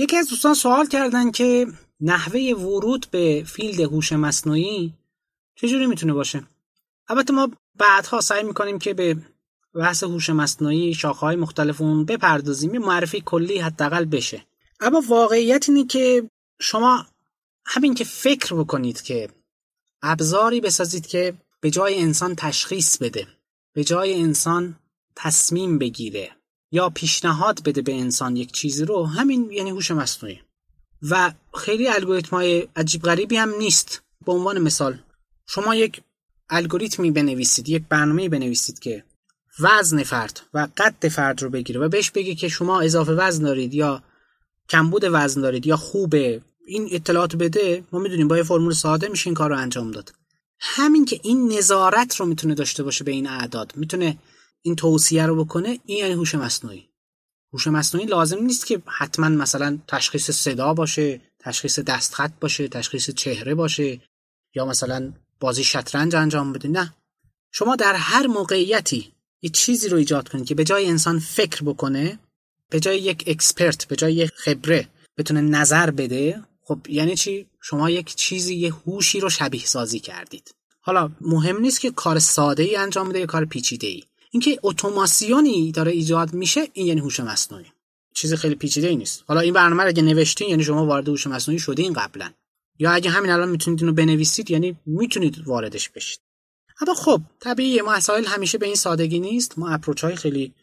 یکی از دوستان سوال کردن که نحوه ورود به فیلد هوش مصنوعی چجوری می‌تونه باشه؟ البته ما بعدها سعی می‌کنیم که به بحث هوش مصنوعی شاخه‌های مختلف اون بپردازیم یه معرفی کلی حداقل بشه. اما واقعیت اینه که شما همین که فکر بکنید که ابزاری بسازید که به جای انسان تشخیص بده به جای انسان تصمیم بگیره یا پیشنهاد بده به انسان یک چیزی رو همین یعنی هوش مصنوعی. و خیلی الگوریتم های عجیب غریبی هم نیست. به عنوان مثال شما یک الگوریتمی بنویسید یک برنامه بنویسید که وزن فرد و قد فرد رو بگیره و بهش بگه که شما اضافه وزن دارید یا کمبود وزن دارید یا خوبه این اطلاعات بده ما می‌دونیم با یه فرمول ساده میشه این کار رو انجام داد. همین که این نظارت رو می‌تونه داشته باشه به این اعداد. می‌تونه این توصیه رو بکنه این یعنی هوش مصنوعی. هوش مصنوعی لازم نیست که حتما مثلا تشخیص صدا باشه تشخیص دستخط باشه تشخیص چهره باشه یا مثلا بازی شطرنج انجام بده. نه. شما در هر موقعیتی یه چیزی رو ایجاد کنید که به جای انسان فکر بکنه به جای یک اکسپرت به جای یک خبره بتونه نظر بده خب یعنی چی؟ شما یک چیزی یه هوشی رو شبیه سازی کردید. حالا مهم نیست که کار ساده ای انجام بده یا کار پیچیده ای اینکه اتوماسیونی داره ایجاد میشه این یعنی هوش مصنوعی. چیز خیلی پیچیده ای نیست. حالا این برنامه رو اگه نوشتین یعنی شما وارد هوش مصنوعی شدین قبلا. یا اگه همین الان می‌تونید اینو بنویسید یعنی می‌تونید واردش بشید. اما خب طبیعی مسائل همیشه به این سادگی نیست. ما اپروچ های خیلی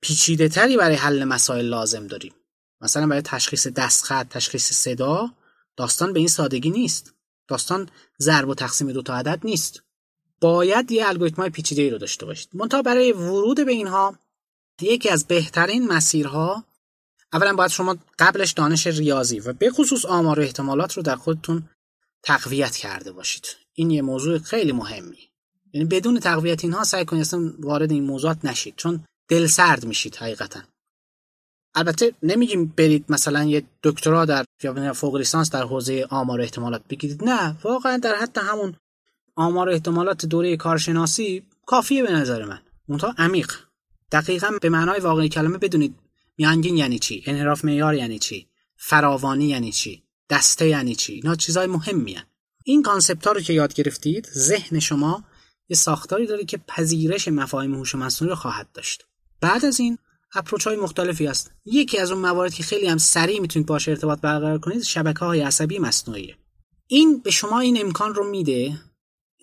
پیچیده تری برای حل مسائل لازم داریم. مثلا برای تشخیص دستخط تشخیص صدا داستان به این سادگی نیست. داستان ضرب و تقسیم دو تا عدد نیست. باید یه الگوریتم پیچیده ای رو داشته باشید. منتها برای ورود به اینها یکی از بهترین مسیرها اولا باید شما قبلش دانش ریاضی و به خصوص آمار و احتمالات رو در خودتون تقویت کرده باشید. این یه موضوع خیلی مهمی یعنی بدون تقویت اینها سعی کنید اصلا وارد این موضوعات نشید چون دل سرد میشید حقیقتا. البته نمیگیم برید مثلا یه دکترا در یا فوق لیسانس در حوزه آمار و احتمالات بگیرید. نه واقعا در حتی همون آمار احتمالات دوره کارشناسی کافیه به نظر من. منتها عمیق. دقیقا به معنای واقعی کلمه بدونید. میانگین یعنی چی؟ انحراف معیار یعنی چی؟ فراوانی یعنی چی؟ دسته یعنی چی؟ اینا چیزای مهمیه. این concept ها رو که یاد گرفتید ذهن شما یه ساختاری داره که پذیرش مفاهیم هوش مصنوعی رو خواهد داشت. بعد از این اپروچ های مختلفی هست. یکی از اون موارد که خیلی هم سریع می‌تونید باش ارتباط برقرار کنید شبکه های عصبی مصنوعیه. این به شما این امکان رو میده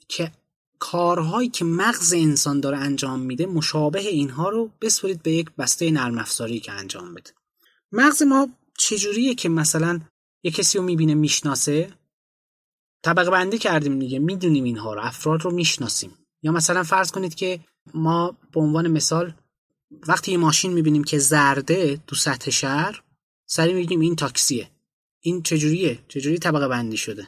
که کارهایی که مغز انسان داره انجام میده مشابه اینها رو بسپرید به یک بسته نرم افزاری که انجام بده. مغز ما چجوریه که مثلا یه کسی رو می‌بینه می‌شناسه؟ طبقه بندی کردیم دیگه می‌دونیم اینها رو افراد رو می‌شناسیم. یا مثلا فرض کنید که ما به عنوان مثال وقتی یه ماشین می‌بینیم که زرده تو سطح شهر سری میگیم این تاکسیه. این چجوریه؟ چجوری طبقه بندی شده؟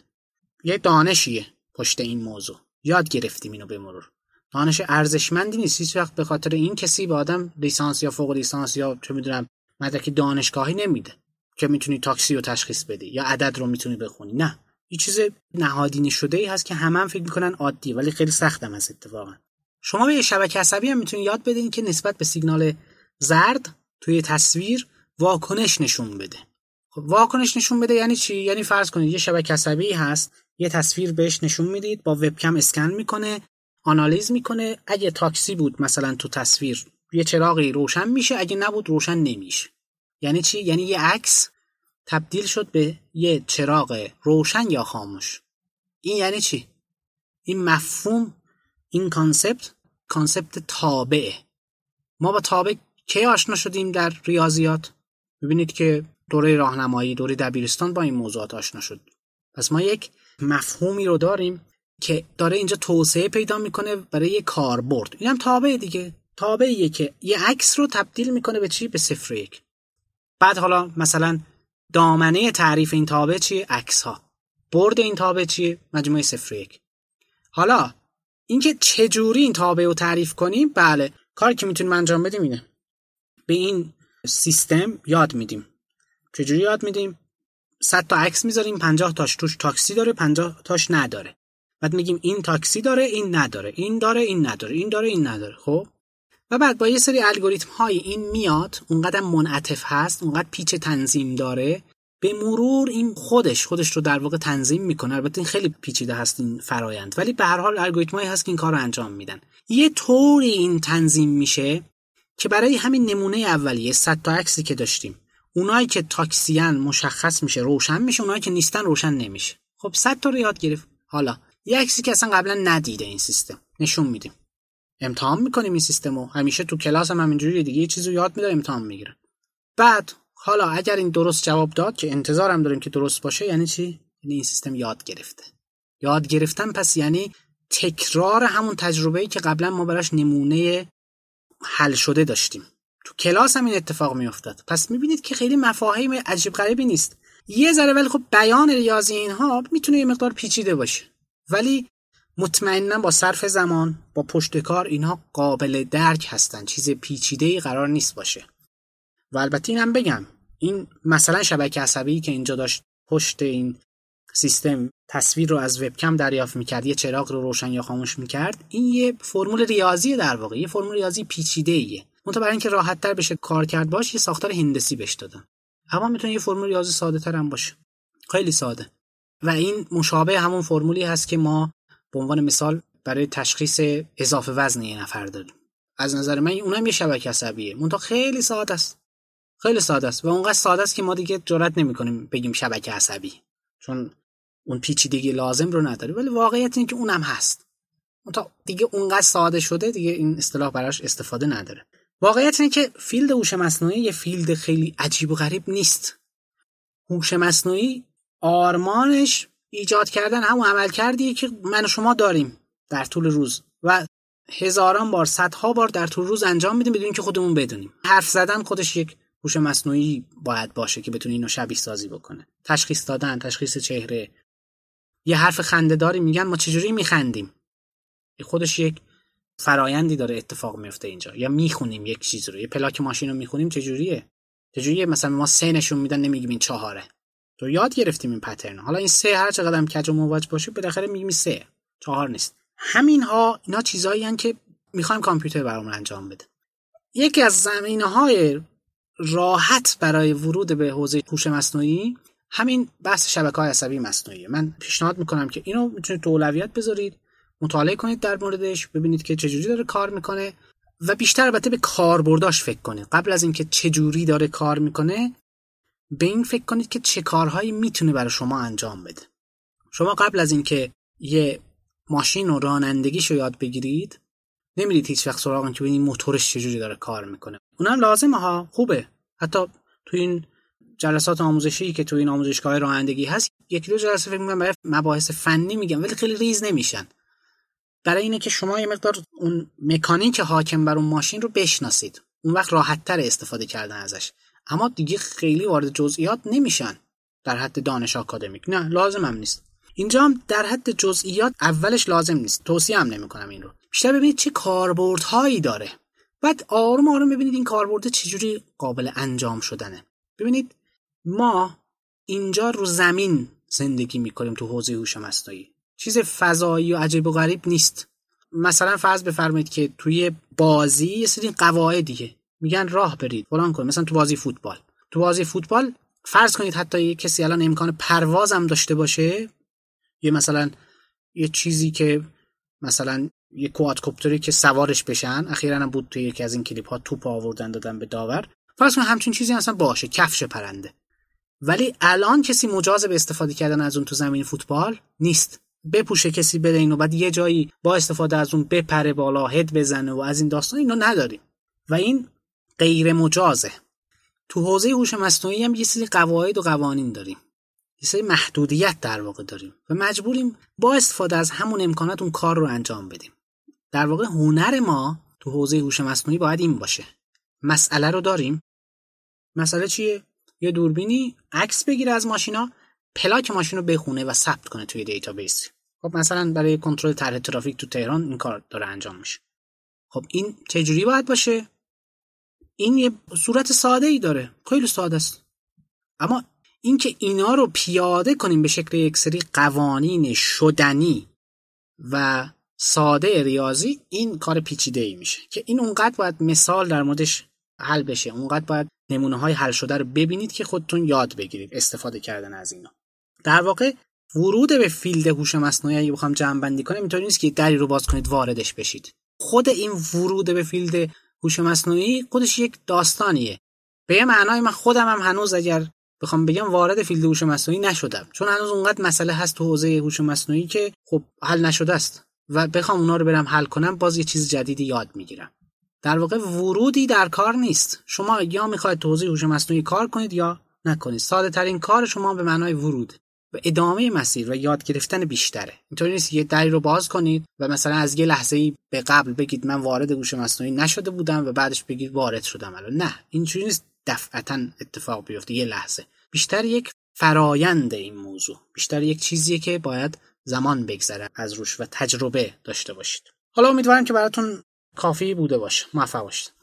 یه دانشیه پشت این موضوع. یاد گرفتیم اینو به مرور دانش ارزشمندی نیست. هیچ وقت به خاطر این کسی به آدم لیسانس یا فوق لیسانس یا چه می‌دونم مدرک دانشگاهی نمیده که می‌تونی تاکسی رو تشخیص بدی یا عدد رو می‌تونی بخونی. نه. یه چیز نهادینه شده ای هست که همه هم فکر می‌کنن عادی ولی خیلی سختم از اتفاقا. شما به شبکه عصبی هم می‌تونید یاد بدین که نسبت به سیگنال زرد توی تصویر واکنش نشون بده. خب واکنش نشون بده یعنی چی؟ یعنی فرض کنید یه شبکه عصبی هست یه تصویر بهش نشون می‌دید با وبکم اسکن می‌کنه آنالیز می‌کنه. اگه تاکسی بود مثلا تو تصویر یه چراغی روشن میشه اگه نبود روشن نمیشه. یعنی چی؟ یعنی یه عکس تبدیل شد به یه چراغ روشن یا خاموش. این یعنی چی؟ این مفهوم این concept concept تابعه. ما با تابع کی آشنا شدیم در ریاضیات؟ ببینید که دوره راهنمایی دوره دبیرستان با این موضوعات آشنا شد. پس ما یک مفهومی رو داریم که داره اینجا توسعه پیدا می‌کنه برای یه کاربرد. این هم تابع دیگه. تابعیه که یه عکس رو تبدیل می‌کنه به چی؟ به صفر یک. بعد حالا مثلا دامنه تعریف این تابع چیه؟ عکس ها برد این تابع چیه؟ مجموعه صفر یک. حالا اینکه چجوری این تابع رو تعریف کنیم؟ بله کاری که می‌تونیم انجام بدیم اینه. به این سیستم یاد میدیم. چجوری یاد میدیم؟ 100 تا عکس می‌ذاریم 50 تاش توش تاکسی داره 50 تاش نداره. بعد میگیم این تاکسی داره این نداره. این داره این نداره. این داره این نداره. خب؟ و بعد با یه سری الگوریتم های این میاد اونقدر منعطف هست اونقدر پیچ تنظیم داره به مرور این خودش خودش رو در واقع تنظیم می‌کنه. البته این خیلی پیچیده هست این فرایند. ولی به هر حال الگوریتمایی هست که این کار انجام میدن. یه طوری این تنظیم میشه که برای همین نمونه اولیه 100 تا عکسی که داشتیم. اونایی که تاکسیان مشخص میشه روشن میشه اونایی که نیستن روشن نمیشه. خب 100 تا رو یاد گرفت. حالا یه عکسی که اصلا قبلا ندیده این سیستم. نشون میدیم. امتحان می‌کنیم این سیستم رو همیشه تو کلاس هم همینجوری دیگه یه چیزی یاد میده امتحان می‌گیره بعد حالا اگر این درست جواب داد که انتظارم داریم که درست باشه یعنی چی؟ یعنی این سیستم یاد گرفته. یاد گرفتن پس یعنی تکرار همون تجربه ای که قبلا ما براش نمونه حل شده داشتیم. تو کلاس هم این اتفاق میافتاد. پس می‌بینید که خیلی مفاهیم عجیب غریبی نیست. یه ذره ولی خب بیان ریاضی اینها می‌تونه یه مقدار پیچیده باشه. ولی مطمئنا با صرف زمان با پشت کار اینها قابل درک هستن. چیز پیچیده ای قرار نیست باشه. و البته اینم بگم این مثلا شبکه عصبی که اینجا داشت پشت این سیستم تصویر رو از وبکم دریافت می‌کرد یه چراغ رو روشن یا خاموش می‌کرد این یه فرمول ریاضی در واقع یه فرمول ریاضی پیچیده ایه منتها برای اینکه راحت تر بشه کار کرد باشه یه ساختار هندسی بهش دادن اما می‌تونه یه فرمول ریاضی ساده تر هم باشه. خیلی ساده. و این مشابه همون فرمولی هست که ما به عنوان مثال برای تشخیص اضافه وزن یه نفر داریم. از نظر من اونم یه شبکه عصبیه. منتها خیلی ساده است. خیلی ساده است. و اونقدر ساده است که ما دیگه جرئت نمی‌کنیم بگیم شبکه عصبی. چون اون پیچیدگی لازم رو نداره. ولی واقعیت اینه که اونم هست. منتها دیگه اونقدر ساده شده دیگه این اصطلاح براش استفاده نداره. واقعیت اینه که field هوش مصنوعی یه field خیلی عجیب و غریب نیست. هوش مصنوعی آرمانش ایجاد کردن همون عمل کردیه که من و شما داریم در طول روز و هزاران بار صدها بار در طول روز انجام میدیم بدون که خودمون بدونیم. حرف زدن خودش یک هوش مصنوعی باید باشه که بتونه اینو شبیه سازی بکنه. تشخیص دادن تشخیص چهره. یه حرف خندهداری میگن ما چجوری میخندیم؟ خودش یک فرایندی داره اتفاق میفته اینجا. یا می‌خونیم یک چیز رو. یه پلاک ماشین رو می‌خونیم چجوریه؟ چجوریه؟ مثلا ما سه نشون میدن نمیگیم این چهاره. تو یاد گرفتیم این پترن حالا این سه هر چقدر هم کج و مواج باشه بالاخره میگیم سه. چهار نیست. همین ها اینا چیزایی که می‌خوایم کامپیوتر برامون انجام بده. یکی از زمینه های راحت برای ورود به حوزه هوش مصنوعی همین بحث شبکه های عصبی مصنوعی من پیشنهاد می‌کنم که اینو می‌تونید تو اولویت بذارید. مطالعه کنید در موردش ببینید که چجوری داره کار می‌کنه و بیشتر البته به کاربرداش فکر کنید. قبل از اینکه چجوری داره کار می‌کنه به این فکر کنید که چه کارهایی می‌تونه برای شما انجام بده. شما قبل از اینکه یه ماشین و رانندگیش رو یاد بگیرید نمیرید هیچ وقت سراغ که ببینید موتورش چجوری داره کار می‌کنه. اونم لازمه ها خوبه. حتی تو این جلسات آموزشی که تو این آموزشگاه رانندگی هست یکی دو جلسه فکر می‌کنم برای مباحث فنی میگم ولی خیلی ریز نمیشن. برای اینه که شما یه مقدار اون مکانیک حاکم بر اون ماشین رو بشناسید. اون وقت راحت تر استفاده کردن ازش. اما دیگه خیلی وارد جزئیات نمیشن در حد دانش آکادمیک. نه لازم هم نیست. اینجا هم در حد جزئیات اولش لازم نیست. توصیه هم نمی‌کنم این رو. بیشتر ببینید چه کاربردهایی داره. بعد آروم آروم ببینید این کاربرد چجوری قابل انجام شدنه. ببینید ما اینجا رو زمین زندگی می‌کنیم تو حوزه هوش مصنوعی. چیز فضایی و عجیب و غریب نیست. مثلا فرض بفرمایید که توی بازی یه سری قواعدیه میگن راه برید فلان کن مثلا تو بازی فوتبال. تو بازی فوتبال فرض کنید حتی یه کسی الان امکان پرواز هم داشته باشه یه مثلا یه چیزی که مثلا یه کوادکوپتری که سوارش بشن اخیرا هم بود توی یکی از این کلیپ ها توپ آوردن دادن به داور. فرض کنید همچین چیزی اصلا باشه کفش پرنده. ولی الان کسی مجاز به استفاده کردن از اون تو زمین فوتبال نیست. بپوشه کسی بره اینو بعد یه جایی با استفاده از اون بپره بالا هد بزنه و از این داستان اینو نداریم. و این غیر مجازه. تو حوزه هوش مصنوعی هم یه سری قواعد و قوانین داریم. یه سری محدودیت در واقع داریم. و مجبوریم با استفاده از همون امکانات اون کار رو انجام بدیم. در واقع هنر ما تو حوزه هوش مصنوعی باید این باشه. مسئله رو داریم. مسئله چیه؟ یه دوربینی عکس بگیره از ماشینا پلاک ماشین رو بخونه و ثبت کنه توی database خب مثلا برای کنترل طرح ترافیک تو تهران این کار داره انجام میشه. خب این چجوری باید باشه؟ این یه صورت ساده ای داره. خیلی ساده است. اما اینکه اینا رو پیاده کنیم به شکل یک سری قوانین شدنی و ساده ریاضی این کار پیچیده ای میشه که این اونقدر باید مثال در موردش حل بشه. اونقدر باید نمونه های حل شده رو ببینید که خودتون یاد بگیرید استفاده کردن از اینا. در واقع ورود به field هوش مصنوعی اگه بخوام جمع بندی کنم اینطوری نیست که دری رو باز کنید واردش بشید. خود این ورود به field هوش مصنوعی خودش یک داستانیه. به یه معنای من خودم هم هنوز اگر بخوام بگم وارد field هوش مصنوعی نشدم. چون هنوز اونقدر مسئله هست تو حوزه هوش مصنوعی که خب حل نشده است. و بخوام اونا رو برم حل کنم باز یه چیز جدیدی یاد می‌گیرم. در واقع ورودی در کار نیست. شما یا می‌خواید تو حوزه هوش مصنوعی کار کنید یا نکنید. ساده ترین کار شما به معنای ورود. و ادامه مسیر و یاد گرفتن بیشتره. اینطوری نیست یه دری رو باز کنید و مثلا از یه لحظه ای به قبل بگید من وارد هوش مصنوعی نشده بودم و بعدش بگید وارد شدم الان. نه اینجوری نیست دفعتا اتفاق بیفته یه لحظه. بیشتر یک فرایند این موضوع. بیشتر یک چیزیه که باید زمان بگذره از روش و تجربه داشته باشید. حالا امیدوارم که براتون کافی بوده باشه. موفق باشید.